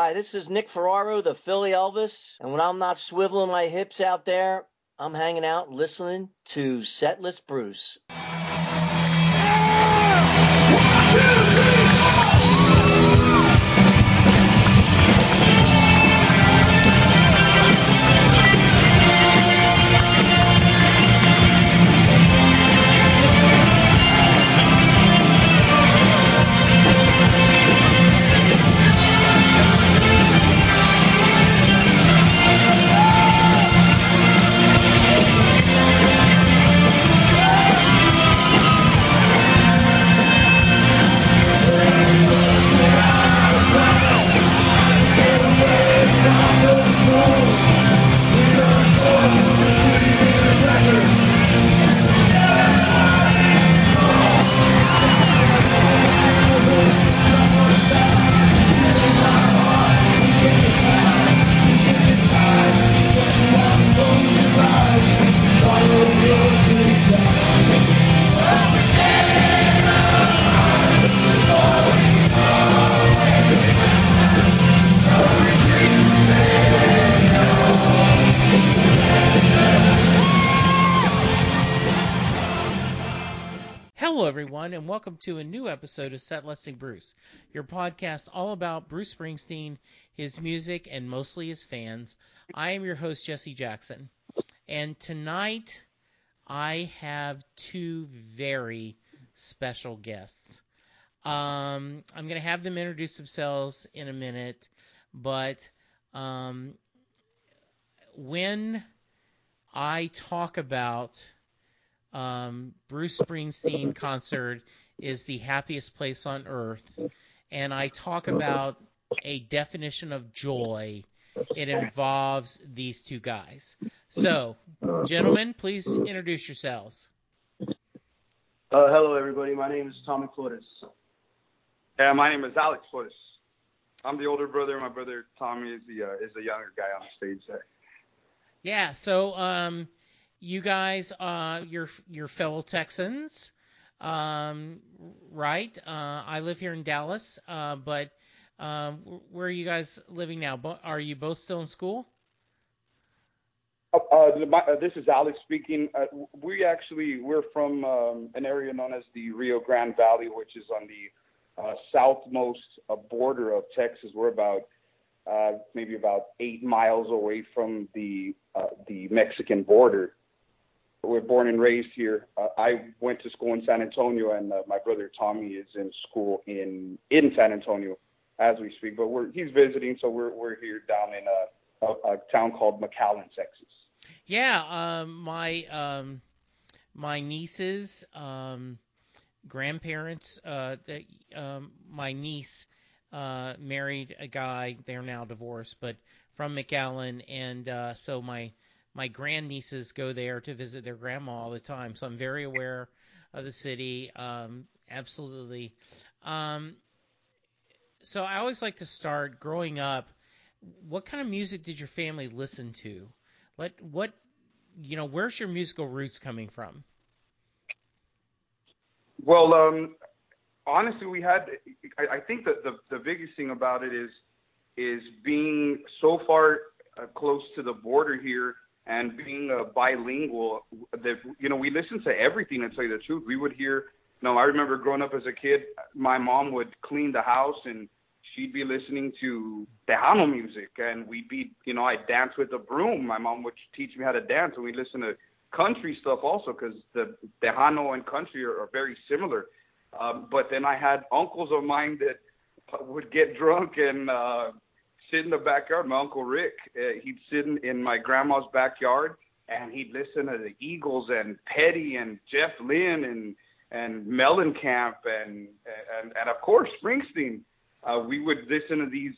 Hi, this is Nick Ferraro, the Philly Elvis, and when I'm not swiveling my hips out there, I'm hanging out listening to Set Lusting Bruce. Episode of Set Lusting Bruce, your podcast all about Bruce Springsteen, his music, and mostly his fans. I am your host, Jesse Jackson, and tonight I have two very special guests. Um, I'm going to have them introduce themselves in a minute, but um, when I talk about um, Bruce Springsteen concert is the happiest place on earth, and I talk about a definition of joy. It involves these two guys. So, gentlemen, please introduce yourselves. Uh, hello, everybody. My name is Tommy Flores. Yeah, my name is Alex Flores. I'm the older brother. My brother Tommy is the uh, is the younger guy on the stage there. Yeah. So, um, you guys, uh, you're you're fellow Texans, um, right? Uh, I live here in Dallas, uh, but um, where are you guys living now? Are you both still in school? Uh, uh, my, uh, this is Alex speaking. We actually we're from um, an area known as the Rio Grande Valley, which is on the uh, southmost border of Texas. We're about uh, maybe about eight miles away from the the Mexican border. We're born and raised here. Uh, I went to school in San Antonio, and uh, my brother Tommy is in school in in San Antonio as we speak. But we're he's visiting, so we're we're here down in a, a, a town called McAllen, Texas. Yeah, um, my um, my nieces, um, grandparents, uh, the, um, my niece uh, married a guy. They're now divorced, but from McAllen, and uh, so my my grandnieces go there to visit their grandma all the time. So I'm very aware of the city. Um, absolutely. Um, so I always like to start growing up. What kind of music did your family listen to? What what you know? Where's your musical roots coming from? Well, um, honestly, we had. I, I think that the the biggest thing about it is is being so far uh, close to the border here and being uh, bilingual. That you know, we listen to everything. To tell you the truth, we would hear. You know, I remember growing up as a kid, my mom would clean the house and she'd be listening to Tejano music, and we'd be, you know, I'd dance with a broom. My mom would teach me how to dance, and we'd listen to country stuff also because the Tejano and country are, are very similar. Um, but then I had uncles of mine that would get drunk and uh, sit in the backyard. My uncle Rick, uh, he'd sit in, in my grandma's backyard and he'd listen to the Eagles and Petty and Jeff Lynne and and Mellencamp and and and of course Springsteen. Uh, we would listen to these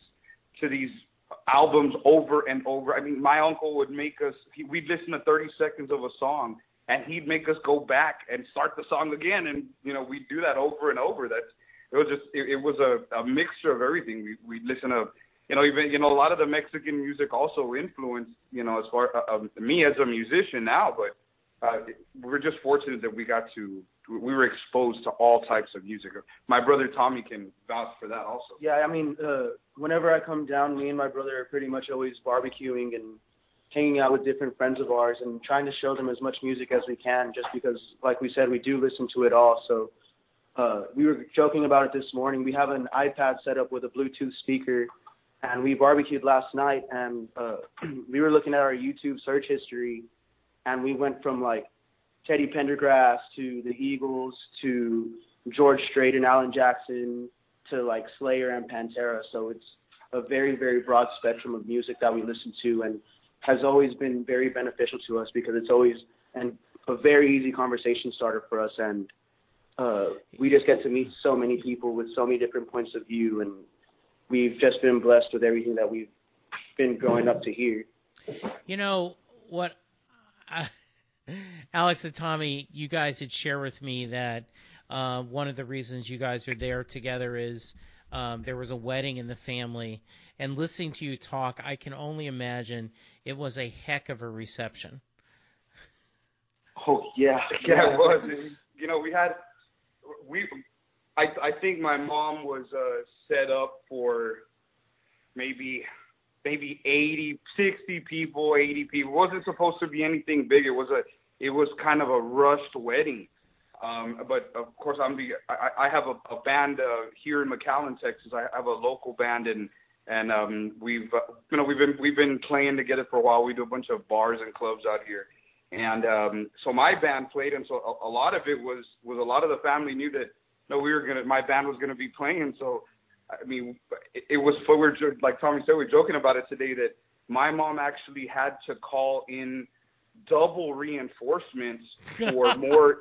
to these albums over and over. I mean, my uncle would make us. He, we'd listen to 30 seconds of a song, and he'd make us go back and start the song again. And you know, we'd do that over and over. That's it was just it, it was a, a mixture of everything. We we listen to. You know, even you know, a lot of the Mexican music also influenced, you know, as far uh, um, me as a musician now. But uh, we're just fortunate that we got to we were exposed to all types of music. My brother Tommy can vouch for that also. Yeah, I mean, uh, whenever I come down, me and my brother are pretty much always barbecuing and hanging out with different friends of ours and trying to show them as much music as we can. Just because, like we said, we do listen to it all. So uh, we were joking about it this morning. We have an iPad set up with a Bluetooth speaker, and we barbecued last night, and uh, we were looking at our YouTube search history, and we went from like Teddy Pendergrass to the Eagles to George Strait and Alan Jackson to like Slayer and Pantera. So it's a very, very broad spectrum of music that we listen to and has always been very beneficial to us because it's always and a very easy conversation starter for us and uh, we just get to meet so many people with so many different points of view and we've just been blessed with everything that we've been growing up to hear. You know what I, Alex and Tommy, you guys had shared with me that uh, one of the reasons you guys are there together is um, there was a wedding in the family. And listening to you talk, I can only imagine it was a heck of a reception. Oh yeah, yeah, it was. you know, we had we. I I think my mom was uh, set up for maybe maybe 80, 60 people, 80 people. It wasn't supposed to be anything big. It was a it was kind of a rushed wedding. Um, but of course, I'm the I, I have a, a band uh, here in McAllen, Texas. I have a local band, and and um, we've uh, you know we've been we've been playing together for a while. We do a bunch of bars and clubs out here, and um, so my band played, and so a, a lot of it was was a lot of the family knew that no, we were gonna my band was gonna be playing. So I mean, it, it was we we're like Tommy said, we we're joking about it today that my mom actually had to call in double reinforcements for more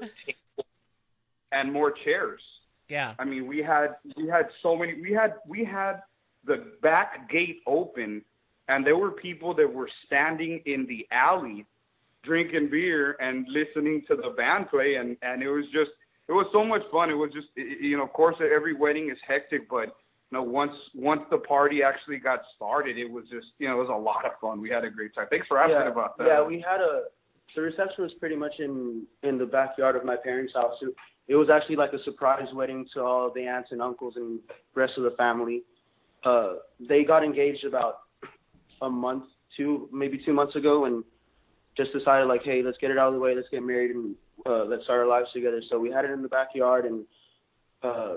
and more chairs. Yeah. I mean, we had we had so many. We had we had the back gate open, and there were people that were standing in the alley, drinking beer and listening to the band play, and and it was just it was so much fun. It was just you know, of course, every wedding is hectic, but you know, once once the party actually got started, it was just you know, it was a lot of fun. We had a great time. Thanks for asking yeah, about that. Yeah, we had a the reception was pretty much in in the backyard of my parents' house. It, it was actually like a surprise wedding to all the aunts and uncles and rest of the family. Uh, they got engaged about a month, two maybe two months ago, and just decided like, hey, let's get it out of the way, let's get married, and uh, let's start our lives together. So we had it in the backyard, and uh,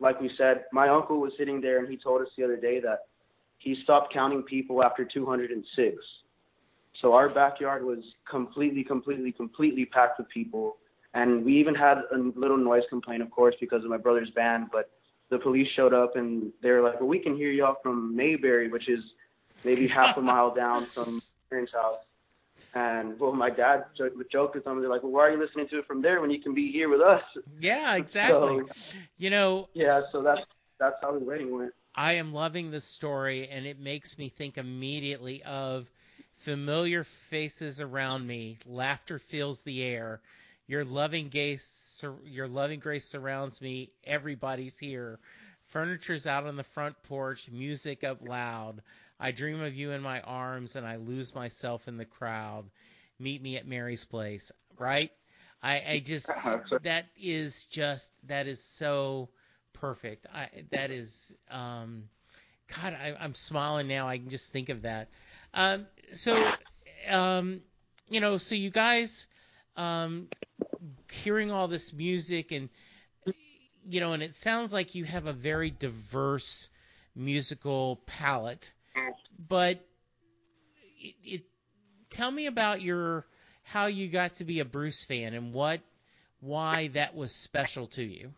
like we said, my uncle was sitting there, and he told us the other day that he stopped counting people after 206. So our backyard was completely, completely, completely packed with people. And we even had a little noise complaint, of course, because of my brother's band. But the police showed up and they were like, well, we can hear y'all from Mayberry, which is maybe half a mile down from parents' house. And well, my dad joked with them. They're like, "Well, why are you listening to it from there when you can be here with us?" Yeah, exactly. So, you know. Yeah, so that's that's how the wedding went. I am loving the story, and it makes me think immediately of familiar faces around me. Laughter fills the air. Your loving grace, your loving grace surrounds me. Everybody's here. Furniture's out on the front porch. Music up loud. I dream of you in my arms, and I lose myself in the crowd. Meet me at Mary's place. Right? I, I just that is just that is so perfect. I that is um, God. I, I'm smiling now. I can just think of that. Um, so, um, you know, so you guys, um, hearing all this music and, you know, and it sounds like you have a very diverse musical palette, but it, it tell me about your how you got to be a Bruce fan and what why that was special to you.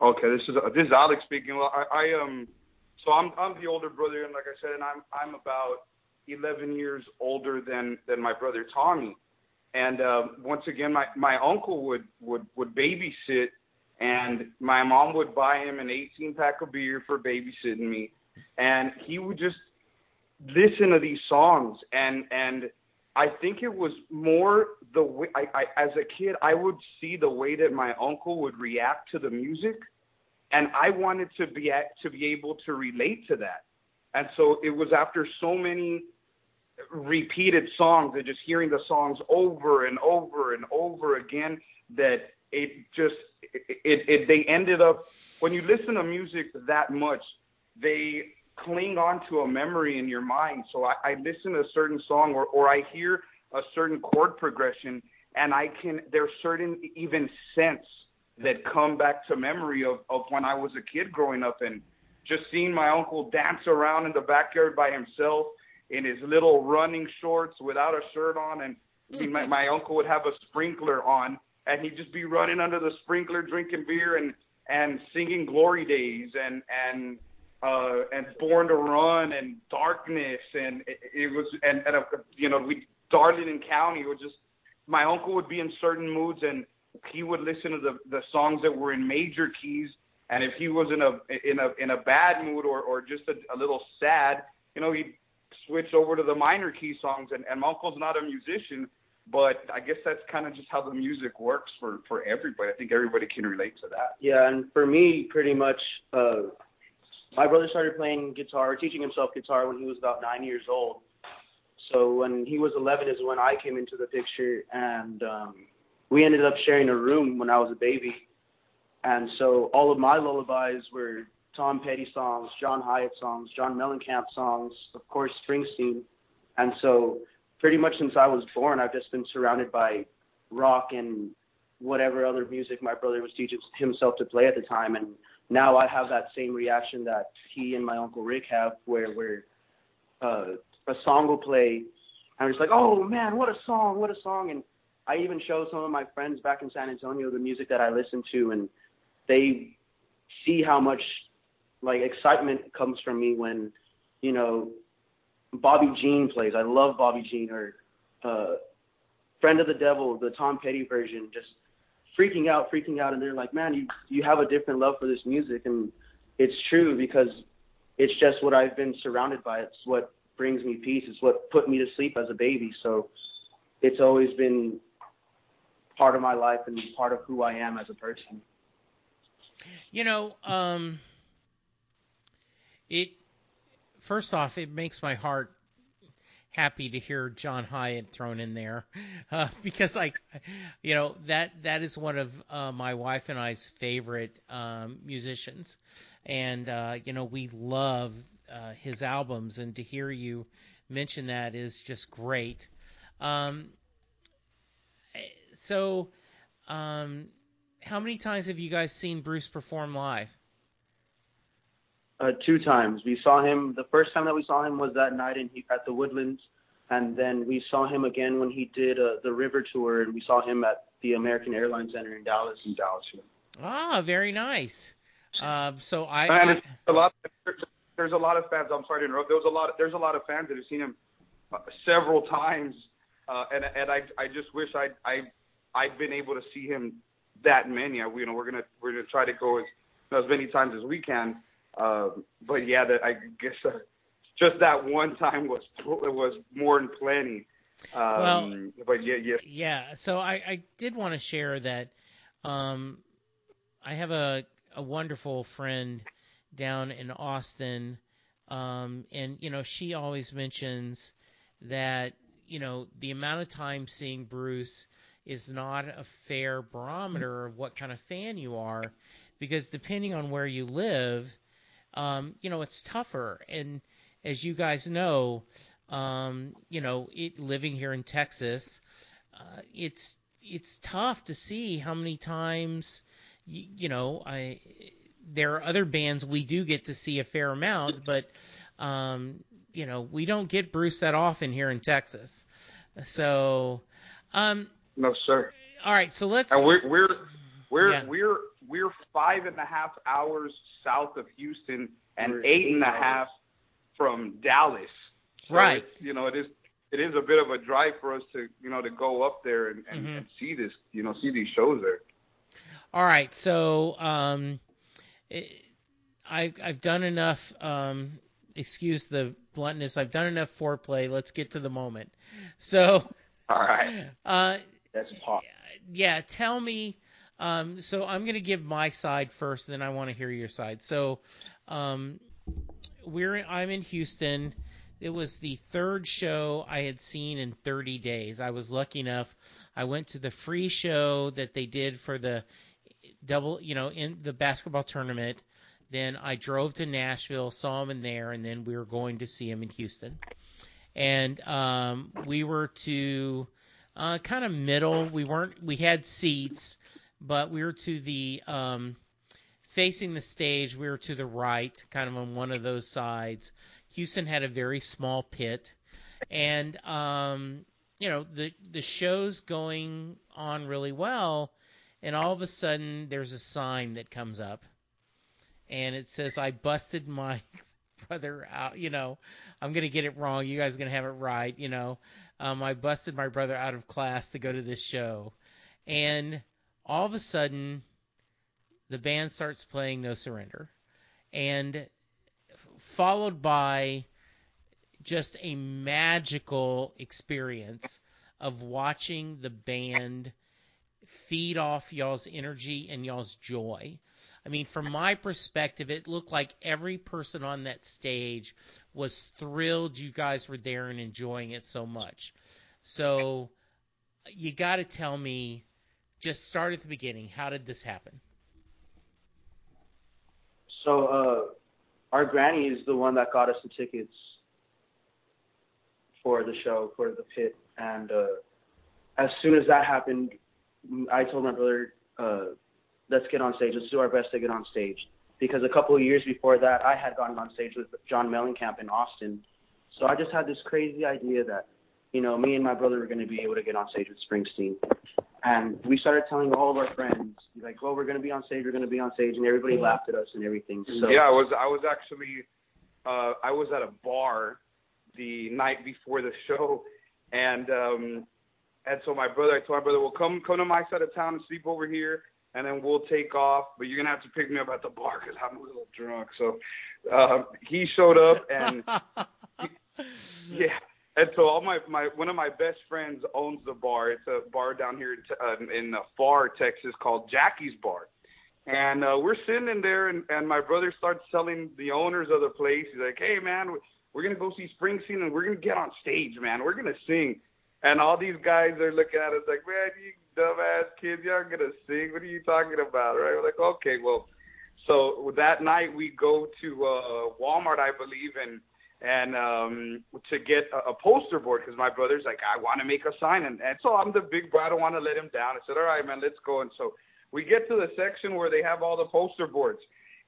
Okay, this is this is Alex speaking. Well, I, I um so I'm I'm the older brother, and like I said, and I'm I'm about 11 years older than than my brother Tommy. And uh, once again, my my uncle would would would babysit, and my mom would buy him an 18 pack of beer for babysitting me, and he would just listen to these songs and and I think it was more the way I, I as a kid I would see the way that my uncle would react to the music and I wanted to be at, to be able to relate to that. And so it was after so many repeated songs and just hearing the songs over and over and over again that it just it, it, it they ended up when you listen to music that much they cling on to a memory in your mind. So I, I listen to a certain song or, or I hear a certain chord progression and I can there's certain even scents that come back to memory of, of when I was a kid growing up and just seeing my uncle dance around in the backyard by himself in his little running shorts without a shirt on and mean, my, mm-hmm. my uncle would have a sprinkler on and he'd just be running under the sprinkler drinking beer and and singing glory days and and uh and born to run and darkness and it, it was and, and uh, you know we darlington county was just my uncle would be in certain moods and he would listen to the the songs that were in major keys and if he was in a in a in a bad mood or or just a, a little sad you know he'd switch over to the minor key songs and, and my uncle's not a musician but I guess that's kind of just how the music works for for everybody. I think everybody can relate to that. Yeah, and for me, pretty much, uh, my brother started playing guitar, teaching himself guitar when he was about nine years old. So when he was 11 is when I came into the picture, and um, we ended up sharing a room when I was a baby. And so all of my lullabies were Tom Petty songs, John Hiatt songs, John Mellencamp songs, of course Springsteen. And so pretty much since I was born, I've just been surrounded by rock and whatever other music my brother was teaching himself to play at the time. And now I have that same reaction that he and my uncle Rick have, where where uh, a song will play, and I'm just like, oh man, what a song, what a song. And I even show some of my friends back in San Antonio the music that I listen to, and they see how much like excitement comes from me when you know Bobby Jean plays. I love Bobby Jean or uh, Friend of the Devil, the Tom Petty version. Just freaking out, freaking out, and they're like, "Man, you you have a different love for this music," and it's true because it's just what I've been surrounded by. It's what brings me peace. It's what put me to sleep as a baby. So it's always been part of my life and part of who I am as a person. You know, um, it first off, it makes my heart happy to hear John Hiatt thrown in there uh, because like you know that that is one of uh, my wife and I's favorite um, musicians. And uh, you know we love uh, his albums and to hear you mention that is just great. Um, so um, how many times have you guys seen Bruce perform live uh, two times. We saw him. The first time that we saw him was that night in he, at the Woodlands, and then we saw him again when he did uh, the River Tour, and we saw him at the American Airlines Center in Dallas. In Dallas. Yeah. Ah, very nice. Uh, so I, and I a lot. There's a lot of fans. I'm sorry to interrupt. There's a lot. There's a lot of fans that have seen him uh, several times, uh, and and I I just wish I I I'd been able to see him that many. I, you know, we're gonna we're gonna try to go as as many times as we can. Um, but yeah, that I guess uh, just that one time was was more than plenty. Um, well, but yeah, yeah. Yeah. So I, I did want to share that. Um, I have a a wonderful friend down in Austin, um, and you know she always mentions that you know the amount of time seeing Bruce is not a fair barometer of what kind of fan you are, because depending on where you live, um, you know, it's tougher. And as you guys know, um, you know, it living here in Texas, uh, it's it's tough to see how many times, you, you know, I there are other bands we do get to see a fair amount, but um, you know, we don't get Bruce that often here in Texas. So, um, no, sir. All right, so let's. And we're we're we're yeah. we're we're five and a half hours south of Houston and we're eight and a half from Dallas. So right. You know, it is it is a bit of a drive for us to you know to go up there and, and, mm-hmm. and see this you know see these shows there. All right, so um, it, I I've done enough. Um, excuse the bluntness. I've done enough foreplay. Let's get to the moment. So. All right. Uh, That's hot. Yeah, tell me um, so I'm going to give my side first, then I want to hear your side. So um, we're I'm in Houston it was the third show I had seen in 30 days. I was lucky enough. I went to the free show that they did for the double, you know, in the basketball tournament. Then I drove to Nashville, saw him in there, and then we were going to see him in Houston. And um, we were to uh, kind of middle. We weren't. We had seats, but we were to the um, facing the stage. We were to the right, kind of on one of those sides. Houston had a very small pit, and um, you know the the show's going on really well, and all of a sudden there's a sign that comes up, and it says, "I busted my brother out." You know, I'm gonna get it wrong. You guys are gonna have it right. You know, um, I busted my brother out of class to go to this show, and all of a sudden the band starts playing No Surrender, and followed by just a magical experience of watching the band feed off y'all's energy and y'all's joy. I mean, from my perspective, it looked like every person on that stage was thrilled you guys were there and enjoying it so much. So, you got to tell me, just start at the beginning. How did this happen? So, uh, our granny is the one that got us the tickets for the show for the pit, and uh, as soon as that happened, I told my brother, uh, "Let's get on stage. Let's do our best to get on stage." Because a couple of years before that, I had gotten on stage with John Mellencamp in Austin, so I just had this crazy idea that, you know, me and my brother were going to be able to get on stage with Springsteen. And we started telling all of our friends, like, "Well, we're going to be on stage. We're going to be on stage," and everybody laughed at us and everything. So yeah, I was I was actually uh, I was at a bar the night before the show, and um, and so my brother, I told my brother, "Well, come come to my side of town and sleep over here." And then we'll take off, but you're gonna have to pick me up at the bar because I'm a little drunk. So uh, he showed up, and he, yeah, and so all my my one of my best friends owns the bar. It's a bar down here in, uh, in uh, Pharr, Texas, called Jackie's Bar. And uh, we're sitting in there, and, and my brother starts telling the owners of the place. He's like, "Hey, man, we're gonna go see Springsteen, and we're gonna get on stage, man. We're gonna sing." And all these guys are looking at us like, "Man, you dumbass kids, y'all gonna sing? What are you talking about?" Right? We're like, "Okay, well." So that night we go to uh, Walmart, I believe, and and um to get a, a poster board because my brother's like I want to make a sign and, and so I'm the big bro I don't want to let him down. I said all right man let's go and so we get to the section where they have all the poster boards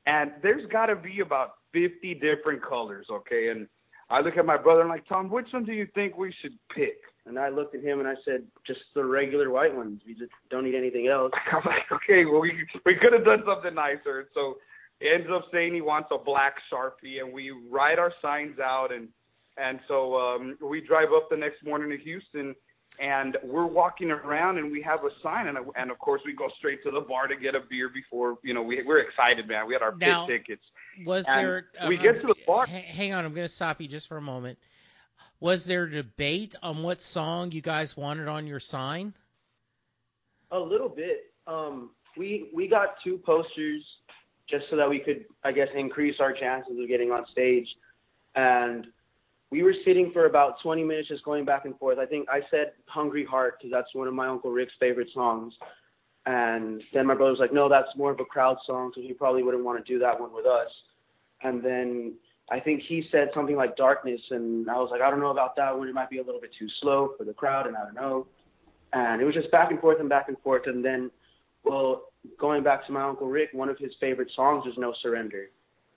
and there's got to be about 50 different colors okay? And I look at my brother and I'm like Tom which one do you think we should pick? And I looked at him and I said just the regular white ones. We just don't need anything else. I'm like okay well we we could have done something nicer. So ends up saying he wants a black sharpie, and we write our signs out, and and so um, we drive up the next morning to Houston, and we're walking around, and we have a sign, and and of course we go straight to the bar to get a beer before you know we we're excited, man. We had our Now, pit tickets. Was And there? we um, get to the bar. hang on, I'm going to stop you just for a moment. Was there debate on what song you guys wanted on your sign? A little bit. Um, we we got two posters just so that we could, I guess, increase our chances of getting on stage. And we were sitting for about 20 minutes, just going back and forth. I think I said "Hungry Heart" because that's one of my uncle Rick's favorite songs. And then my brother was like, "No, that's more of a crowd song, so he probably wouldn't want to do that one with us." And then I think he said something like "Darkness," and I was like, "I don't know about that one. It might be a little bit too slow for the crowd, and I don't know." And it was just back and forth and back and forth. And then, well, going back to my uncle Rick, one of his favorite songs was "No Surrender,"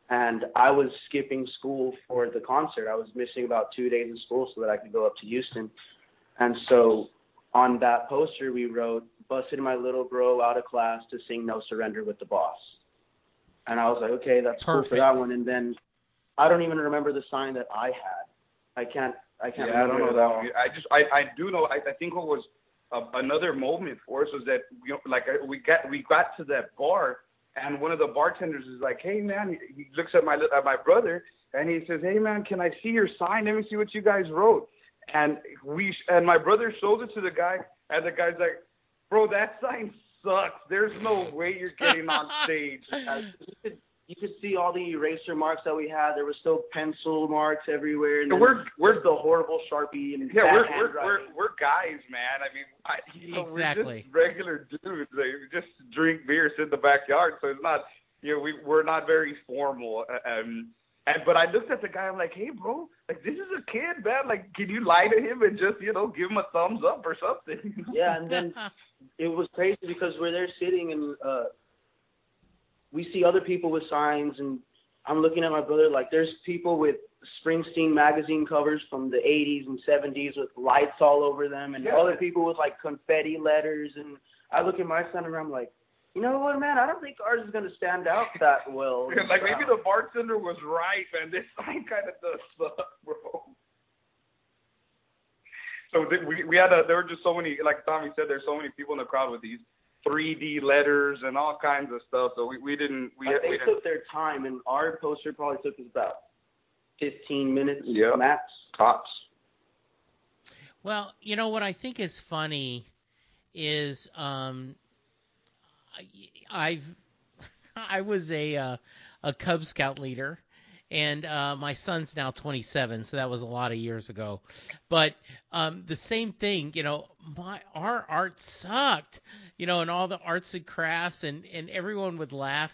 and I was skipping school for the concert. I was missing about two days of school so that I could go up to Houston. And so on that poster, we wrote, "Busted my little bro out of class to sing No Surrender with the boss." And I was like, "Okay, that's cool for that Perfect. one." And then I don't even remember the sign that I had. I can't. I can't. Yeah, I don't know that one. I just I I do know. I, I think what was uh, another moment for us was that you know, like we got we got to that bar and one of the bartenders is like, "Hey man," he looks at my at my brother and he says, "Hey man, can I see your sign? Let me see what you guys wrote." And we and my brother shows it to the guy and the guy's like, "Bro, that sign sucks. There's no way you're getting on stage." He, could, you could see all the eraser marks that we had. There was still pencil marks everywhere. And we're- we're- the horrible Sharpie and Yeah, we're we're, we're we're guys, man. I mean, I, you know, Exactly. we're just regular dudes. They just drink beer, sit in the backyard. So it's not, you know, we we're not very formal. uh, Um, and but I looked at the guy. I'm like, hey, bro, like this is a kid, man. Like, can you lie to him and just you know give him a thumbs up or something? Yeah, and then it was crazy because we're there sitting and uh we see other people with signs and I'm looking at my brother like there's people with Springsteen magazine covers from the 80s and 70s with lights all over them and Yeah. other people with like confetti letters and I look at my son and I'm like you know what, man? I don't think ours is going to stand out that well. like maybe the bartender was right, man. This sign kind of does suck, bro. So th- we we had a, there were just so many like Tommy said there's so many people in the crowd with these 3D letters and all kinds of stuff. So we we didn't we, Like, we they didn't, took their time, and our poster probably took us about 15 minutes Yeah. max. tops. Well, you know what I think is funny is um, I, I've I was a uh, a Cub Scout leader, and uh, my son's now 27, so that was a lot of years ago. But um, the same thing, you know, my our art sucked, you know, and all the arts and crafts, and and everyone would laugh.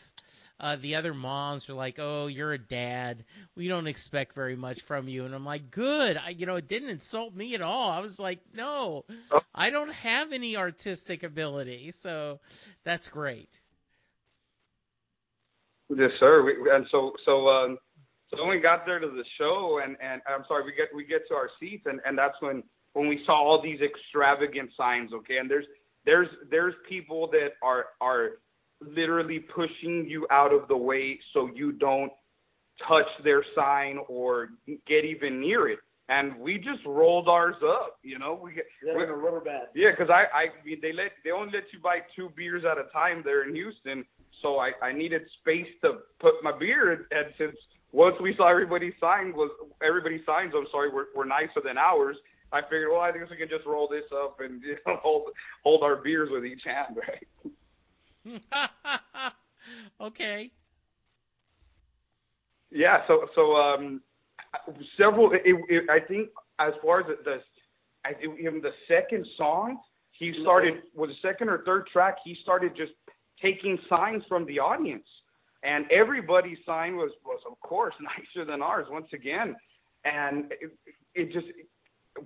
Uh, the other moms are like, "Oh, you're a dad. We don't expect very much from you." And I'm like, "Good. I, you know, it didn't insult me at all. I was like, no, Oh. I don't have any artistic ability, so that's great." Yes, sir. We, and so so um so when we got there to the show and and I'm sorry, we get we get to our seats and and that's when when we saw all these extravagant signs, okay? And there's there's there's people that are are literally pushing you out of the way so you don't touch their sign or get even near it. And we just rolled ours up, you know. We get They're in a rubber band. yeah, because I, I mean, they let they only let you buy two beers at a time there in Houston, so I, I needed space to put my beer. And since once we saw everybody's sign was everybody's signs, I'm sorry, were, were nicer than ours. I figured, well, I guess we can just roll this up and you know, hold hold our beers with each hand, right? okay. Yeah, so so um, several. It, it, I think as far as the, the I even the second song, he mm-hmm. started was the second or third track. He started just taking signs from the audience, and everybody's sign was was of course nicer than ours once again, and it, it just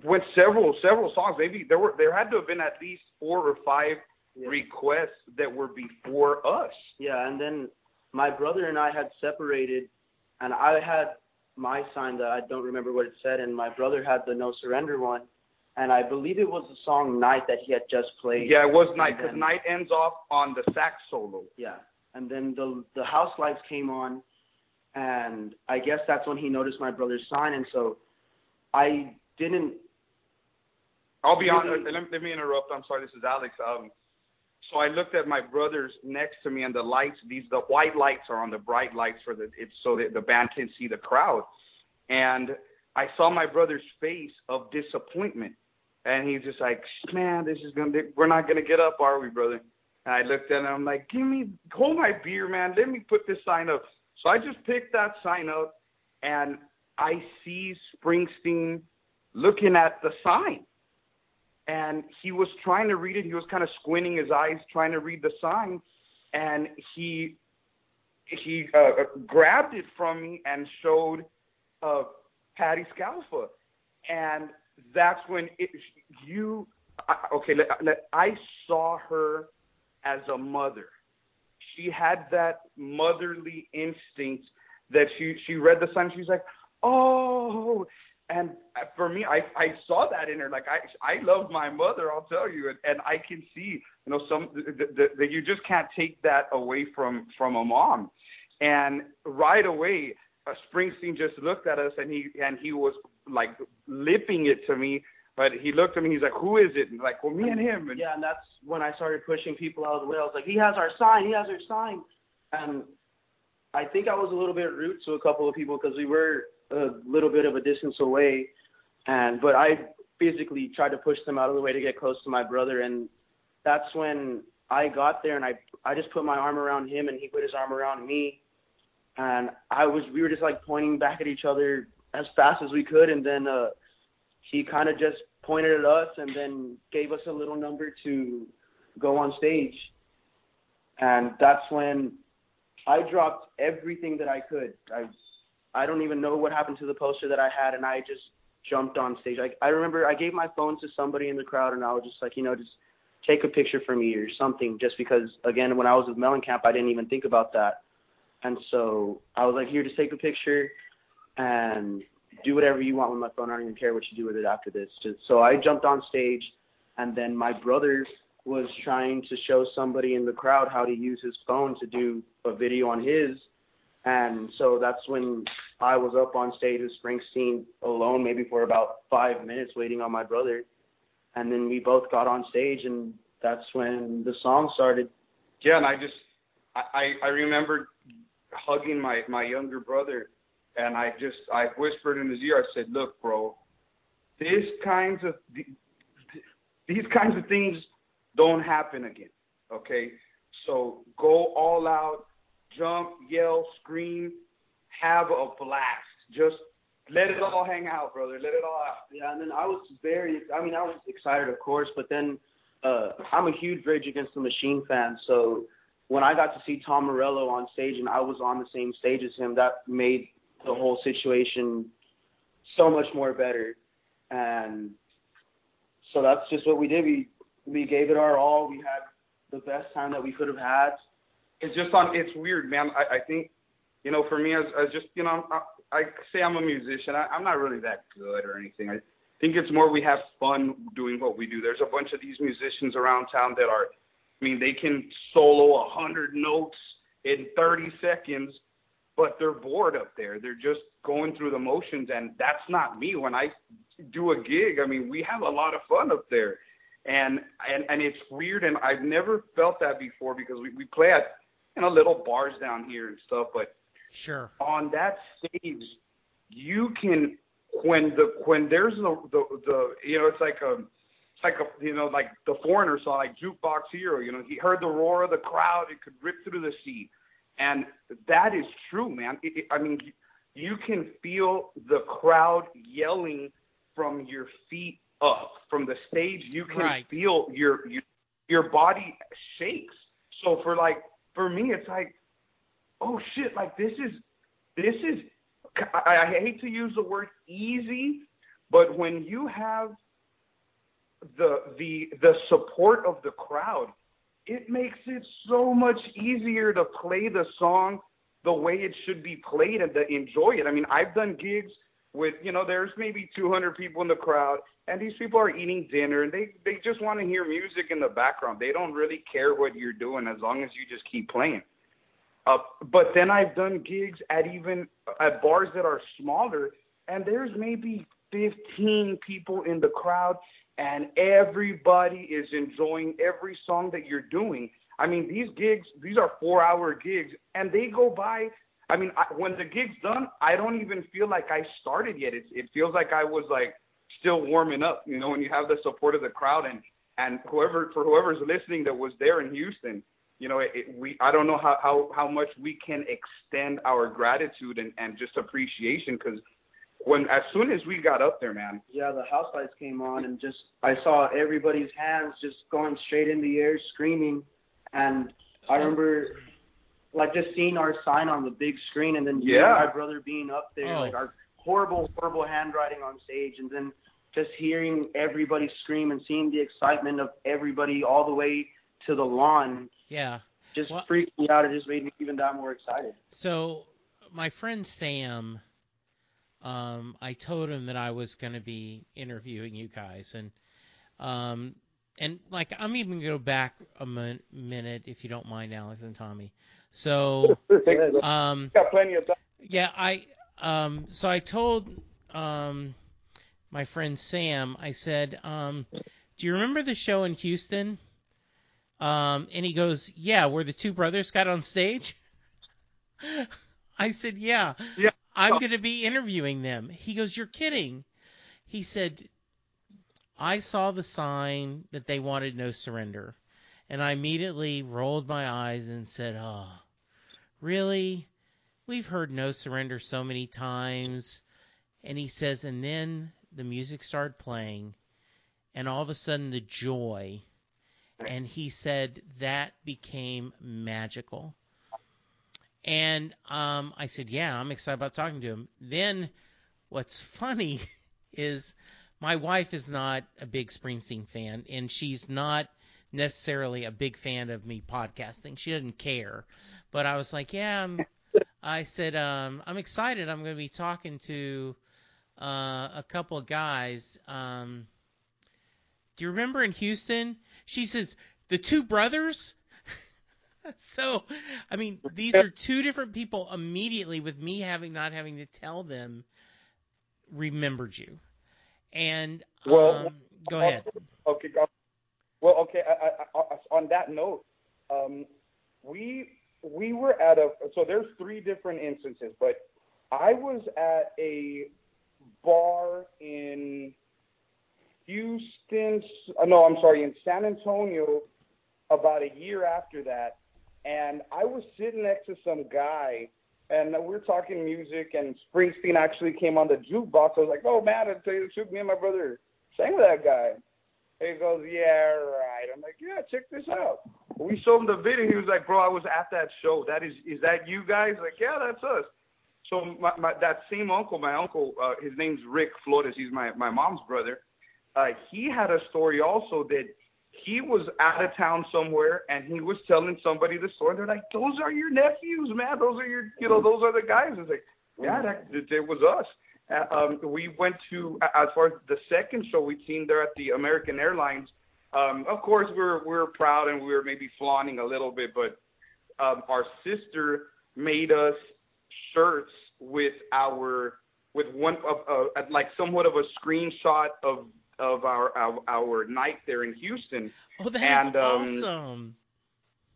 went several several songs. Maybe there were there had to have been at least four or five Yeah. requests that were before us. Yeah, and then my brother and I had separated, and I had my sign that I don't remember what it said, and my brother had the no surrender one, and I believe it was the song Night that he had just played. Yeah, it was night because night ends off on the sax solo. Yeah, and then the the house lights came on, and I guess that's when he noticed my brother's sign, and so I didn't. I'll be honest. Let, let me interrupt. I'm sorry. This is Alex. Um, so I looked at my brothers next to me, and the lights. These the white lights are on the bright lights for the it's so that the band can see the crowd. And I saw my brother's face of disappointment, and he's just like, "Man, this is gonna. We're not gonna get up, are we, brother?" And I looked at him. I'm like, "Give me, hold my beer, man. Let me put this sign up." So I just picked that sign up, and I see Springsteen looking at the sign and he was trying to read it. He was kind of squinting his eyes, trying to read the sign, and he he uh, grabbed it from me and showed uh, Patti Scialfa, and that's when it you okay. Let, let, I saw her as a mother. She had that motherly instinct that she she read the sign. She's like, oh, and for me, I I saw that in her. Like I I love my mother, I'll tell you, and, and I can see you know some that you just can't take that away from from a mom. And right away, uh, Springsteen just looked at us, and he and he was like lipping it to me. But he looked at me. He's like, "Who is it?" And like, "Well, me and him." And Yeah, and that's when I started pushing people out of the way. I was like, he has our sign. He has our sign. And I think I was a little bit rude to a couple of people because we were a little bit of a distance away. And but I physically tried to push them out of the way to get close to my brother. And that's when I got there and I I just put my arm around him and he put his arm around me. and I was we were just like pointing back at each other as fast as we could, and then uh, he kind of just pointed at us and then gave us a little number to go on stage, and that's when I dropped everything that I could. I I don't even know what happened to the poster that I had, and I just jumped on stage. I I remember I gave my phone to somebody in the crowd, and I was just like, you know, just take a picture for me or something, just because again, when I was with Mellencamp, I didn't even think about that, and so I was like, here, just take a picture, and do whatever you want with my phone. I don't even care what you do with it after this. Just so I jumped on stage, and then my brother was trying to show somebody in the crowd how to use his phone to do a video on his. And so that's when I was up on stage with Springsteen alone, maybe for about five minutes, waiting on my brother. And then we both got on stage, and that's when the song started. Yeah, and I just, I, I remember hugging my my younger brother, and I just, I whispered in his ear, I said, "Look, bro, these kinds of these kinds of things don't happen again. Okay, so go all out, jump, yell, scream, have a blast. Just let it all hang out, brother. Let it all out. Yeah, and then I was very, I mean, I was excited, of course, but then uh, I'm a huge Rage Against the Machine fan, so when I got to see Tom Morello on stage and I was on the same stage as him, that made the whole situation so much more better. And so that's just what we did. We we gave it our all. We had the best time that we could have had. It's just on. It's weird, man. I, I think, you know, for me as, as just, you know, I, I say I'm a musician. I, I'm not really that good or anything. I think it's more we have fun doing what we do. There's a bunch of these musicians around town that are, I mean, they can solo a hundred notes in 30 seconds, but they're bored up there. They're just going through the motions, and that's not me. When I do a gig, I mean, we have a lot of fun up there and and and it's weird and I've never felt that before because we we play at you know little bars down here and stuff but sure on that stage you can when the when there's the the, the you know it's like a it's like a you know like the foreigner saw like jukebox hero you know he heard the roar of the crowd it could rip through the seat and that is true man it, it, I mean you can feel the crowd yelling from your feet up from the stage, you can right. feel your, your your body shakes. So for like for me, it's like, oh shit, like this is this is. I, I hate to use the word easy, but when you have the the the support of the crowd, it makes it so much easier to play the song the way it should be played and to enjoy it. I mean, I've done gigs with you know there's maybe 200 people in the crowd and these people are eating dinner and they they just want to hear music in the background. They don't really care what you're doing as long as you just keep playing. Uh, but then I've done gigs at even at bars that are smaller and there's maybe 15 people in the crowd and everybody is enjoying every song that you're doing. I mean these gigs these are 4 hour gigs and they go by I mean, I, when the gig's done, I don't even feel like I started yet. It, it feels like I was like still warming up. You know, when you have the support of the crowd and and whoever for whoever's listening that was there in Houston, you know, it, it, we I don't know how how how much we can extend our gratitude and and just appreciation because when as soon as we got up there, man. Yeah, the house lights came on and just I saw everybody's hands just going straight in the air, screaming, and I remember like just seeing our sign on the big screen and then yeah. my brother being up there, oh. like our horrible, horrible handwriting on stage, and then just hearing everybody scream and seeing the excitement of everybody all the way to the lawn. Yeah. Just well, freaked me out. It just made me even that more excited. So, my friend Sam, um, I told him that I was going to be interviewing you guys, and um, and like I'm even going to go back a min- minute if you don't mind, Alex and Tommy. So, um, got plenty of time. Yeah, I um, so I told um, my friend Sam, I said, um, "Do you remember the show in Houston?" Um, and he goes, "Yeah, where the two brothers got on stage." I said, "Yeah, yeah. I'm going to be interviewing them." He goes, "You're kidding." He said, "I saw the sign that they wanted no surrender." And I immediately rolled my eyes and said, "Oh, really? we've heard No Surrender so many times. And he says, and then the music started playing, and all of a sudden the joy. And he said that became magical. And um, I said, yeah, I'm excited about talking to him. Then what's funny is my wife is not a big Springsteen fan, and she's not necessarily a big fan of me podcasting. She doesn't care. But I was like, yeah, I'm, I said, um, I'm excited. I'm going to be talking to uh, a couple of guys. Um, do you remember in Houston? She says, the two brothers? so, I mean, these are two different people immediately with me having not having to tell them remembered you. And um, Well, go ahead. Okay. Well, okay. I, I, I, on that note, um, we we were at a so there's three different instances, but I was at a bar in Houston. No, I'm sorry, in San Antonio, about a year after that, and I was sitting next to some guy. And we were talking music, and Springsteen actually came on the jukebox. I was like, "Oh man, I tell you the me and my brother sang with that guy." He goes, "Yeah, right." I'm like, "Yeah, check this out." We showed him the video. He was like, "Bro, I was at that show. That is, is that you guys?" Like, yeah, that's us. So my, my that same uncle, my uncle, uh, his name's Rick Flores. He's my my mom's brother. Uh, he had a story also that he was out of town somewhere and he was telling somebody the story. They're like, "Those are your nephews, man. Those are your, you know, those are the guys." It's like, yeah, that it, it was us. Uh, um, we went to as far as the second show we'd seen there at the American Airlines. Um, of course, we were we were proud and we were maybe flaunting a little bit, but um, our sister made us shirts with our with one of uh, like somewhat of a screenshot of of our our, our night there in Houston. Oh, that's and, um, awesome.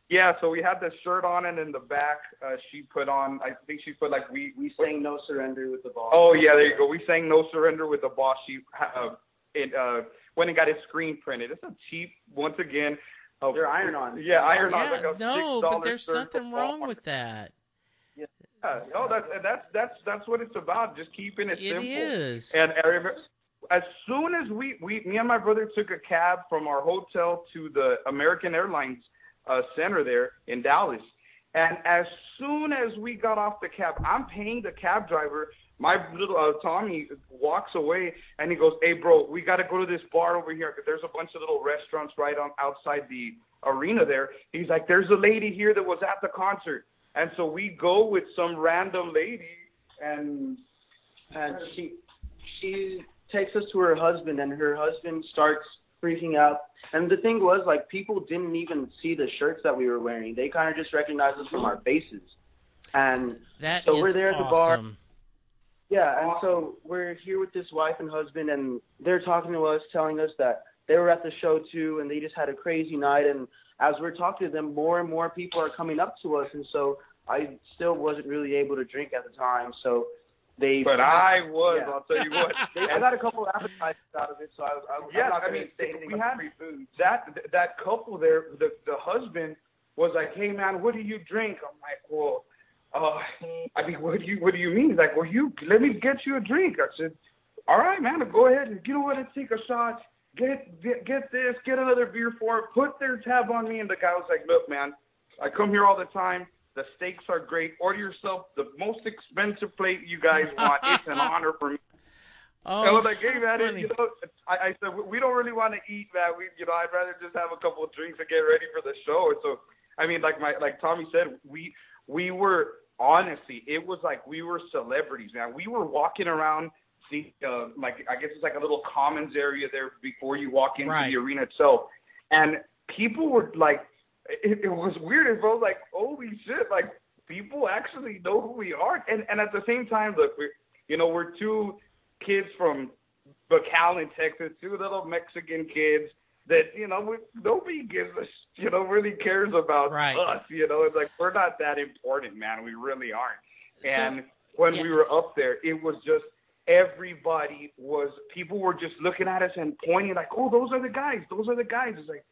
Yeah, so we had the shirt on, and in the back, uh, she put on. I think she put like we We sang No Surrender with the boss. Oh yeah, there you go. We sang "No Surrender" with the boss. She uh, it uh, went and got his screen printed. It's a cheap, once again. Uh, They're iron-on. Yeah, iron on. Yeah, like no, but there's nothing wrong with that. Yeah, no, that's that's that's that's what it's about. Just keeping it, It simple. is. And as soon as we, we, me and my brother took a cab from our hotel to the American Airlines uh, center there in Dallas, and as soon as we got off the cab, I'm paying the cab driver. My little uh, Tommy walks away and he goes, "Hey, bro, we got to go to this bar over here. There's a bunch of little restaurants right on outside the arena there." He's like, "There's a lady here that was at the concert." And so we go with some random lady, and and she she takes us to her husband and her husband starts freaking out. And the thing was like people didn't even see the shirts that we were wearing. They kind of just recognized us from our faces. And That So is we're there at the bar. awesome. yeah and so we're here with this wife and husband and they're talking to us telling us that they were at the show too and they just had a crazy night. And as we're talking to them more and more people are coming up to us. And so i still wasn't really able to drink at the time so they but I was. Yeah. I'll tell you what. They, I got a couple of appetizers out of it, so I was. I, Yeah, I mean, say we had- free food. that that couple there, the the husband was like, "Hey man, what do you drink?" I'm like, "Well, uh, I mean, what do you what do you mean?" He's like, "Well, you let me get you a drink." I said, "All right, man, go ahead. You know what? Let's take a shot. Get get, get this. Get another beer for it. Put their tab on me." And the guy was like, "Look, man, I come here all the time." The steaks are great. Order yourself the most expensive plate you guys want. It's an honor for me. Oh, I was like, hey man, funny. you know, I, I said we don't really want to eat, man. We, you know, I'd rather just have a couple of drinks and get ready for the show. And so, I mean, like my, like Tommy said, we, we were honestly, it was like we were celebrities, man. We were walking around, see, uh, like I guess it's like a little commons area there before you walk into Right. the arena itself, and people were like, it, it was weird. It was like, holy shit, like people actually know who we are, and and at the same time, look, we, you know, we're two kids from McAllen, Texas, two little Mexican kids that you know we, nobody gives us, you know, really cares about Right. us. You know, it's like we're not that important, man. We really aren't. So- and when yeah. we were up there, it was just everybody was people were just looking at us and pointing like, oh, those are the guys. Those are the guys. It's like,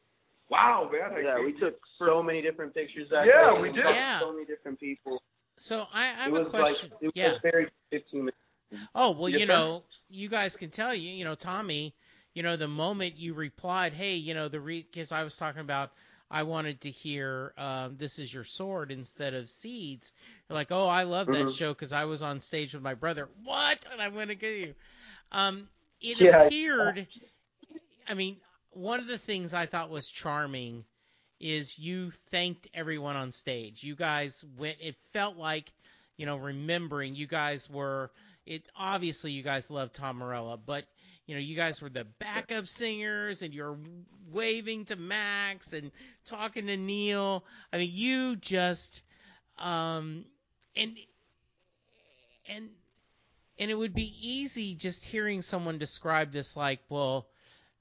wow, man. Like, Yeah, we took so many different pictures that Yeah, day. we did. Yeah. So many different people. So I, I It have was a question. like it yeah. was very 15 minutes. Oh well, Yes, you sir. know, you guys can tell you, you know, Tommy, you know, the moment you replied, hey, you know, the because I was talking about, I wanted to hear, um, this is your sword instead of seeds. You're like, oh, I love that Mhm. show because I was on stage with my brother. What? And I'm gonna get you. Um, it Yeah. appeared. I mean, one of the things I thought was charming is you thanked everyone on stage. You guys went. It felt like, you know, remembering you guys were. It obviously you guys love Tom Morello, but you know you guys were the backup singers and you're waving to Max and talking to Neil. I mean, you just um and and and it would be easy just hearing someone describe this like, well,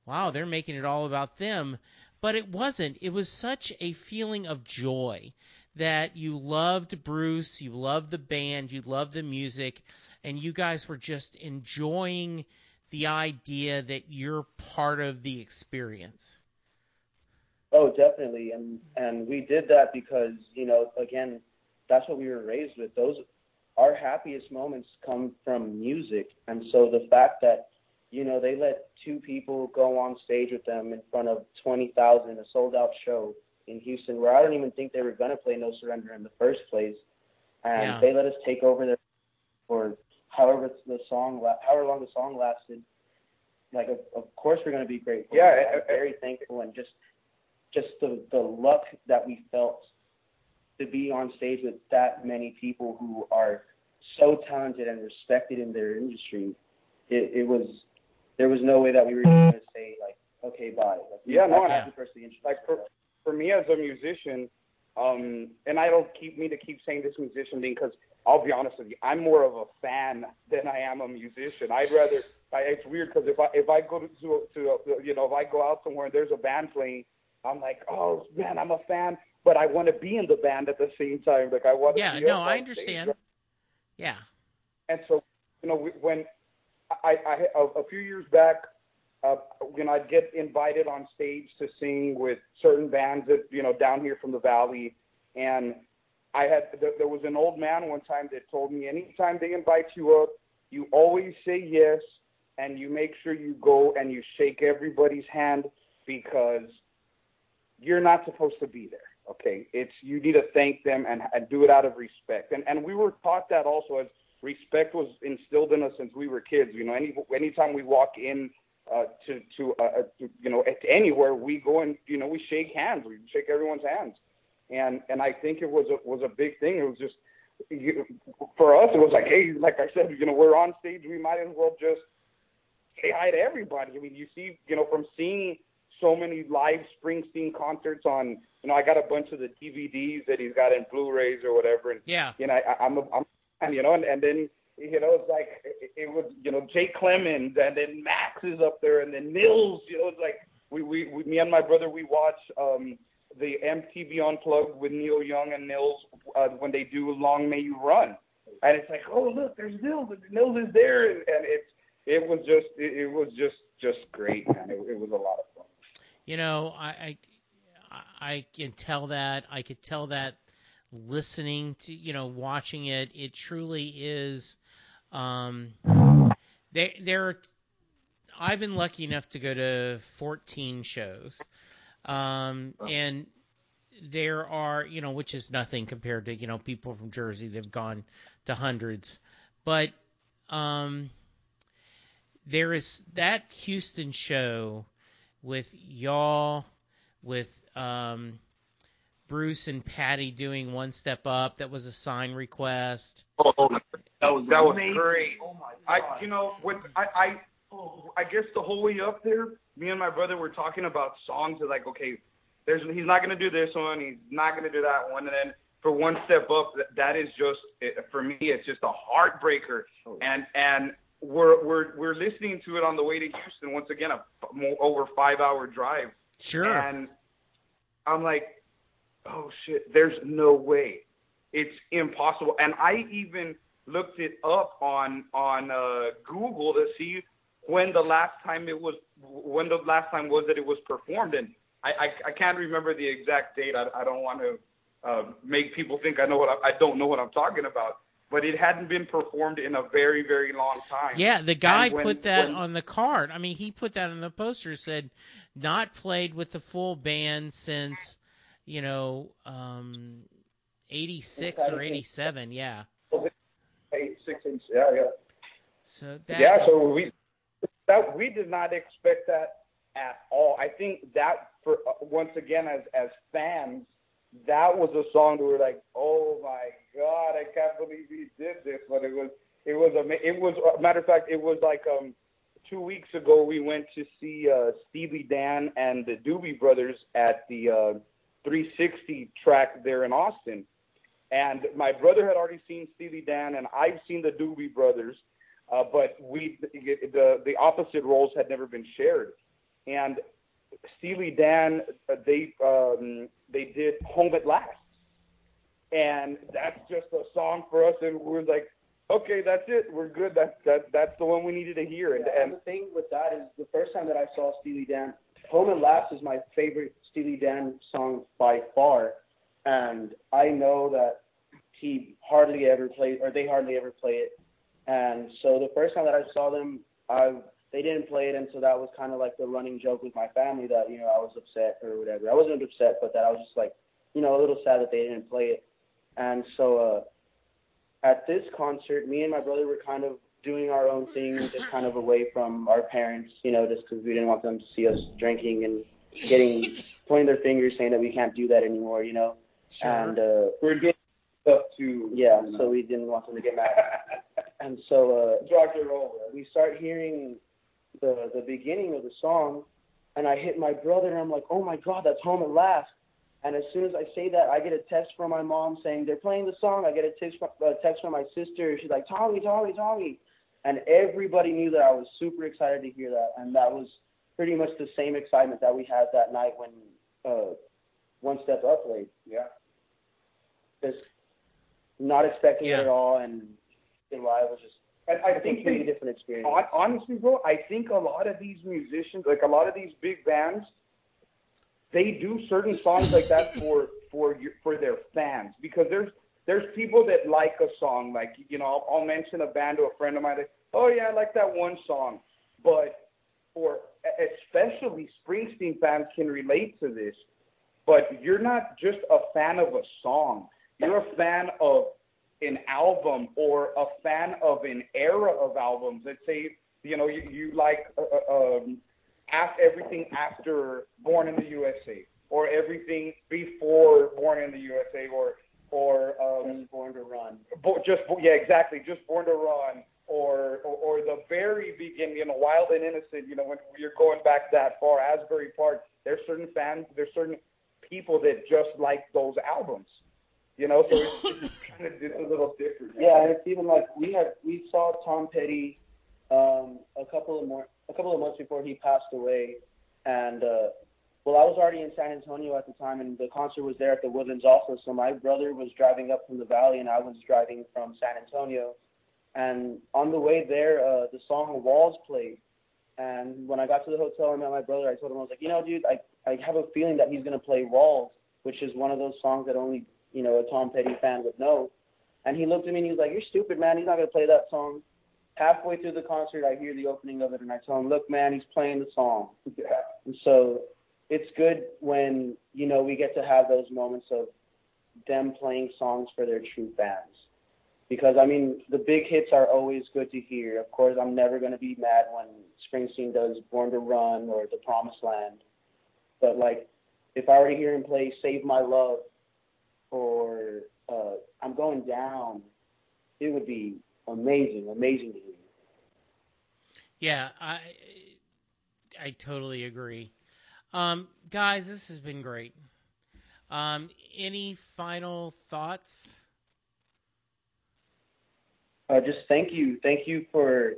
wow, they're making it all about them. But it wasn't. It was such a feeling of joy that you loved Bruce, you loved the band, you loved the music, and you guys were just enjoying the idea that you're part of the experience. Oh, definitely, and and we did that because you know, again, that's what we were raised with. Those, our happiest moments come from music, and so the fact that you know they let two people go on stage with them in front of twenty thousand, a sold out show in Houston, where I don't even think they were gonna play No Surrender in the first place, and Yeah. they let us take over their for however the song, la- however long the song lasted. Like, of, of course, we're gonna be grateful. Yeah, I'm very thankful, and just just the the luck that we felt to be on stage with that many people who are so talented and respected in their industry. It, it was there was no way that we were going to say like, okay, bye. Like, Yeah, no, I'm yeah. happy personally interested. Like, for- for me as a musician, um, and I don't keep me to keep saying this musician thing because I'll be honest with you, I'm more of a fan than I am a musician. I'd rather. I, it's weird because if I if I go to, to to you know if I go out somewhere and there's a band playing, I'm like, oh man, I'm a fan, but I want to be in the band at the same time. Like I want. Yeah, to be no, up I understand. Stage. Yeah. And so, you know, we- when I, I a, few years back, uh, when I'd get invited on stage to sing with certain bands that you know down here from the valley, and I had there, there was an old man one time that told me anytime they invite you up, you always say yes, and you make sure you go and you shake everybody's hand because you're not supposed to be there. Okay, it's you need to thank them and, and do it out of respect. And and we were taught that also as respect was instilled in us since we were kids. You know, any anytime we walk in uh, to to, uh, uh, to you know at anywhere, we go and you know we shake hands, we shake everyone's hands, and and I think it was a was a big thing. It was just you, for us, it was like, hey, like I said, you know, we're on stage, we might as well just say hi to everybody. I mean, you see, you know, from seeing so many live Springsteen concerts on, you know, I got a bunch of the DVDs that he's got in Blu-rays or whatever, and Yeah. you know, I, I'm, a, I'm, and you know, and, and then you know, it's like it, it was, you know, Jay Clemons, and then Max is up there, and then Nils. You know, it's like we, we, we me and my brother, we watch um, the MTV Unplugged with Neil Young and Nils uh, when they do "Long May You Run," and it's like, oh look, there's Nils, Nils is there, and it's, it was just, it, it was just, just great, man. It, it was a lot of fun. You know, I, I I can tell that. I could tell that listening to you know watching it. It truly is. Um, there there. Are, I've been lucky enough to go to 14 shows, um, and there are you know which is nothing compared to you know people from Jersey they've gone to hundreds, but um, there is that Houston show with y'all, with um, Bruce and Patti doing one step up. That was a sign request. Oh, that was that was amazing. great. Oh my I, you know, when I, I, I guess the whole way up there, me and my brother were talking about songs. That like, okay, there's he's not gonna do this one, he's not gonna do that one, and then for one step up, that, that is just for me, it's just a heartbreaker. Oh. And and we're we're we're listening to it on the way to Houston. Once again, a f- more, over five hour drive. Sure. And I'm like, oh shit, there's no way. It's impossible. And I even looked it up on on uh, Google to see when the last time it was when the last time was that it was performed. And I I, I can't remember the exact date. I, I don't want to uh, make people think I know what I, I don't know what I'm talking about. But it hadn't been performed in a very, very long time. Yeah, the guy when- put that when- on the card. I mean, he put that on the poster. Said not played with the full band since, you know, um, '86 or '87. Yeah. Eight, six, eight, yeah, yeah. So that. yeah, so we that we did not expect that at all. I think that for uh, once again as as fans, that was a song that we were like, oh my god, I can't believe he did this. But it was it was ama- it was a matter of fact, it was like um two weeks ago we went to see uh Steely Dan and the Doobie Brothers at the uh 360 track there in Austin. And my brother had already seen Steely Dan, and I've seen the Doobie Brothers, uh, but we the the opposite roles had never been shared. And Steely Dan, uh, they um, they did Home at Last, and that's just a song for us, and we're like, okay, that's it, we're good. That's that that's the one we needed to hear. And, And and the thing with that is the first time that I saw Steely Dan, Home and Last is my favorite Steely Dan song by far. And I know that he hardly ever plays, or they hardly ever play it. And so the first time that I saw them, I they didn't play it, and so that was kind of like the running joke with my family that you know I was upset or whatever. I wasn't upset, but that I was just like, you know, a little sad that they didn't play it. And so uh, at this concert, me and my brother were kind of doing our own thing, just kind of away from our parents, you know, just because we didn't want them to see us drinking and getting pointing their fingers saying that we can't do that anymore, you know. Sure. And uh, we're getting stuff to yeah, you know. so we didn't want them to get mad. And so uh, rock and roll. we start hearing the the beginning of the song, and I hit my brother, and I'm like, oh my god, that's Home at Last. And as soon as I say that, I get a text from my mom saying they're playing the song. I get a text from, a text from my sister. She's like, Tommy, Tommy, Tommy. And everybody knew that I was super excited to hear that. And that was pretty much the same excitement that we had that night when uh, One Step Up played. Yeah. Just not expecting Yeah. it at all. And you know, I was just And I a think they, different experience. hon- honestly, bro, I think a lot of these musicians, like a lot of these big bands, they do certain songs like that for for your, for their fans because there's there's people that like a song like you know I'll, I'll mention a band to a friend of mine like oh yeah I like that one song. But for especially Springsteen fans can relate to this but you're not just a fan of a song. You're a fan of an album or a fan of an era of albums. Let's say you know you, you like uh, uh, um, af- everything after Born in the USA or everything before Born in the USA or or um, Just born to run. bo- just yeah exactly just Born to Run or, or or the very beginning you know Wild and Innocent you know when you're going back that far Asbury Park there's certain fans there's certain people that just like those albums you know so it's, it's kind of it's a little different Yeah, and it's even like we had we saw Tom Petty um, a couple of more a couple of months before he passed away, and uh, well, I was already in San Antonio at the time, and the concert was there at the Woodlands also. So my brother was driving up from the Valley, and I was driving from San Antonio, and on the way there, uh, the song "Walls" played. And when I got to the hotel and met my brother, I told him I was like, you know, dude, I I have a feeling that he's gonna play "Walls," which is one of those songs that only you know a Tom Petty fan would know. And he looked at me and he was like, You're stupid, man. He's not to play that song. Halfway through the concert, I hear the opening of it and I tell him, Look, man, he's playing the song. yeah. And so it's good when, you know, we get to have those moments of them playing songs for their true fans. Because, I mean, the big hits are always good to hear. Of course, I'm never going to be mad when Springsteen does Born to Run or The Promised Land. But, like, if I were to hear him play Save My Love or uh, I'm Going Down, it would be amazing, amazing to hear. Yeah, I I totally agree. Um, guys, this has been great. Um, any final thoughts? Uh, just thank you, thank you for,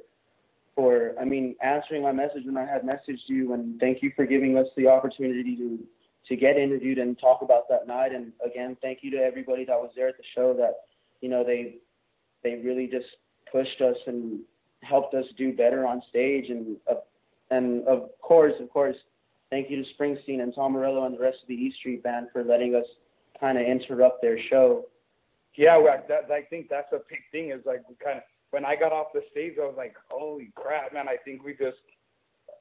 for I mean, answering my message when I had messaged you, and thank you for giving us the opportunity to to get interviewed and talk about that night. And again, thank you to everybody that was there at the show. That you know they they really just pushed us and helped us do better on stage. And uh, and of course, of course, thank you to Springsteen and Tom Morello and the rest of the E Street Band for letting us kind of interrupt their show. Yeah, well, that, I think that's a big thing. Is like we kind of when I got off the stage, I was like, holy crap, man! I think we just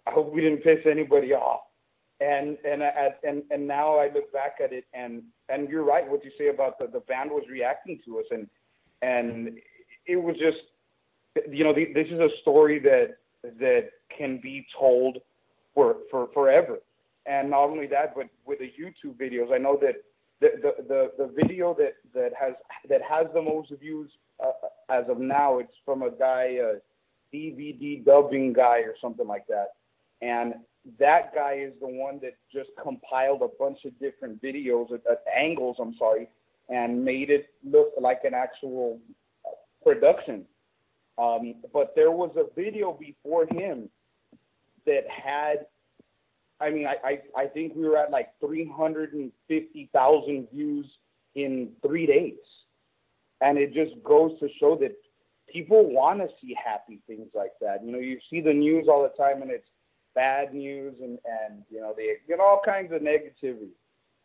I hope we didn't piss anybody off. And and and and now I look back at it, and and you're right. What you say about the the band was reacting to us, and and it was just, you know, the, this is a story that that can be told for for forever. And not only that, but with the YouTube videos, I know that the the the, the video that that has that has the most views uh, as of now, it's from a guy, a DVD dubbing guy or something like that. And that guy is the one that just compiled a bunch of different videos at, at angles, I'm sorry, and made it look like an actual production. Um, but there was a video before him that had, I mean, I, I, I think we were at like 350,000 views in three days. And it just goes to show that people want to see happy things like that. You know, you see the news all the time and it's bad news and, and you know, they get all kinds of negativity.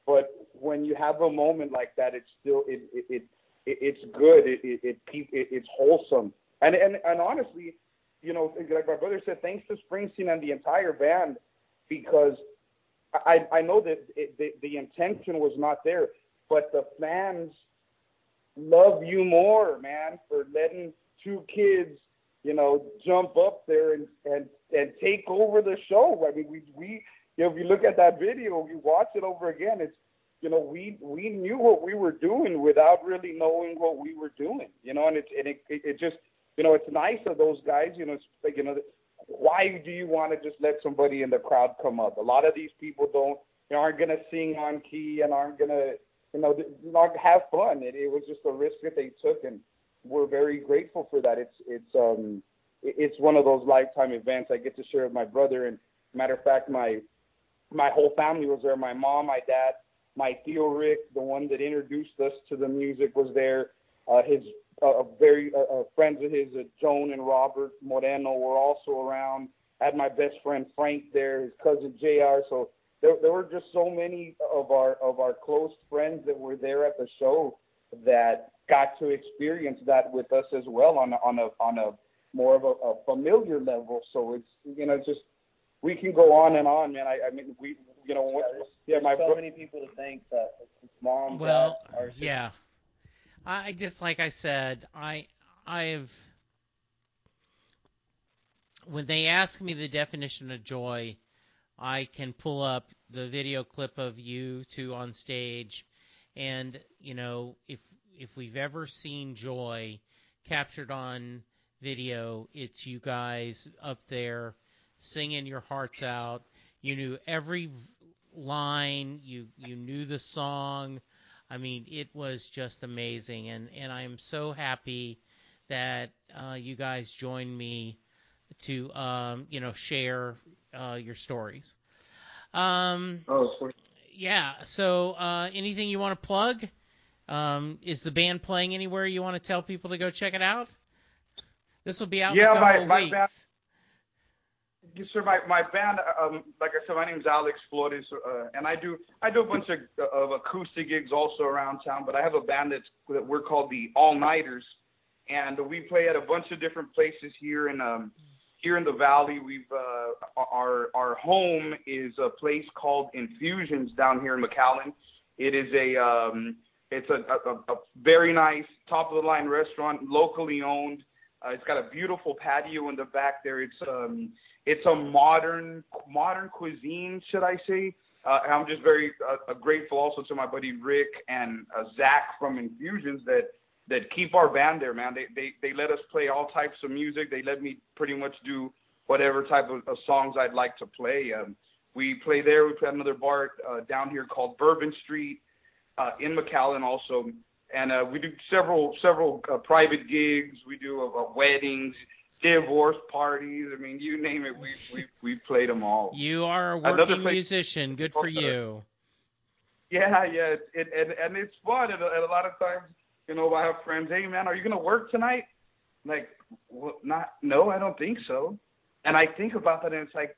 But when you have a moment like that, it's still, it, it, it it's good. It, it, it, it it's wholesome. And, and, and honestly, you know, like my brother said, thanks to Springsteen and the entire band, because I, I know that it, the, the intention was not there, but the fans love you more, man, for letting two kids, you know, jump up there and, and, and take over the show. I mean, we, we, you know, if you look at that video, you watch it over again, it's, you know, we we knew what we were doing without really knowing what we were doing, you know, and it and it it, it just you know, it's nice of those guys, you know, it's like, you know, why do you want to just let somebody in the crowd come up? A lot of these people don't, you know, aren't going to sing on key and aren't going to, you know, not have fun. It, it was just a risk that they took, and we're very grateful for that. It's it's um it's one of those lifetime events I get to share with my brother. And matter of fact, my my whole family was there. My mom, my dad, my tío Rick, the one that introduced us to the music, was there. Uh, his uh, very uh, uh, friends of his, uh, Joan and Robert Moreno, were also around. I had my best friend Frank there, his cousin Jr. So there, there were just so many of our of our close friends that were there at the show that got to experience that with us as well on a, on a on a more of a, a familiar level. So it's you know just we can go on and on, man. I, I mean we you know yeah, yeah my so bro- many people to thank that mom. Well, dad, yeah. I just like I said, I I've when they ask me the definition of joy, I can pull up the video clip of you two on stage, and you know if if we've ever seen joy captured on video, it's you guys up there singing your hearts out. You knew every line, you you knew the song, I mean, it was just amazing, and and I am so happy that uh, you guys joined me to um, you know share uh, your stories. Um, oh. Yeah. So, uh, anything you want to plug? Um, is the band playing anywhere you want to tell people to go check it out? This will be out yeah, in a couple my, of weeks. Yes, sir. My my band, um, like I said, my name is Alex Flores, uh, and I do I do a bunch of, of acoustic gigs also around town. But I have a band that's that we're called the All Nighters, and we play at a bunch of different places here in um here in the valley. We've uh, our our home is a place called Infusions down here in McAllen. It is a um it's a, a, a very nice top of the line restaurant, locally owned. Uh, it's got a beautiful patio in the back there. It's um it's a modern modern cuisine, should I say? Uh, I'm just very uh, grateful also to my buddy Rick and uh, Zach from Infusions that that keep our band there, man. They they they let us play all types of music. They let me pretty much do whatever type of, of songs I'd like to play. Um, we play there. We play another bar uh, down here called Bourbon Street uh, in McAllen also, and uh, we do several several uh, private gigs. We do uh, weddings divorce parties. I mean, you name it, we we we played them all. You are a working musician. Good for you. Yeah, yeah, it, it, and and it's fun. And, and a lot of times, you know, I have friends. Hey, man, are you gonna work tonight? like, well, not. No, I don't think so. And I think about that, and it's like,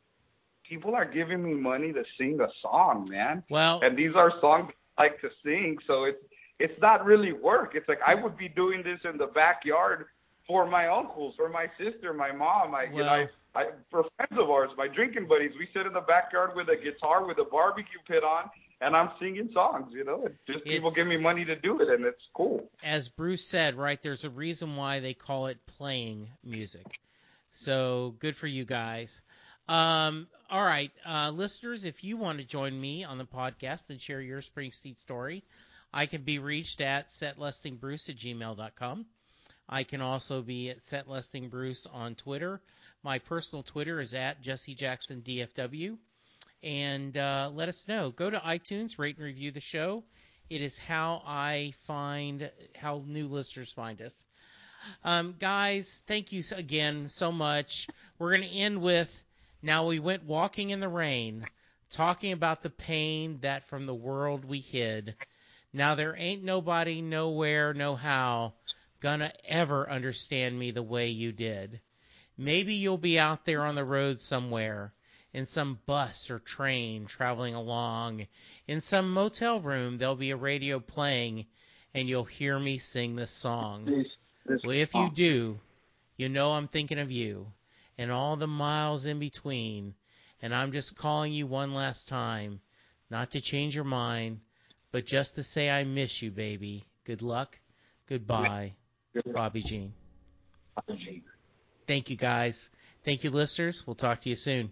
people are giving me money to sing a song, man. Well, and these are songs I like to sing, so it's it's not really work. It's like I would be doing this in the backyard for my uncles, for my sister, my mom. I, well, you know, I, I, for friends of ours, my drinking buddies. We sit in the backyard with a guitar with a barbecue pit on, and I'm singing songs. You know, just people give me money to do it, and it's cool. As Bruce said, right? There's a reason why they call it playing music. So good for you guys. Um, all right, uh, listeners, if you want to join me on the podcast and share your Springsteen story, I can be reached at setlustingbruce at gmail.com. I can also be at setlustingbruce on Twitter. My personal Twitter is at Jesse Jackson DFW. And uh, let us know. Go to iTunes, rate and review the show. It is how I find how new listeners find us. Um, guys, thank you again so much. We're going to end with now we went walking in the rain, talking about the pain that from the world we hid. Now there ain't nobody, nowhere, no how, gonna ever understand me the way you did. Maybe you'll be out there on the road somewhere, in some bus or train traveling along. In some motel room, there'll be a radio playing, and you'll hear me sing this song. Well, if you do, you know I'm thinking of you and all the miles in between. And I'm just calling you one last time, not to change your mind, but just to say I miss you, baby. Good luck. Goodbye. Bobby Jean. Thank you, guys. Thank you, listeners. We'll talk to you soon.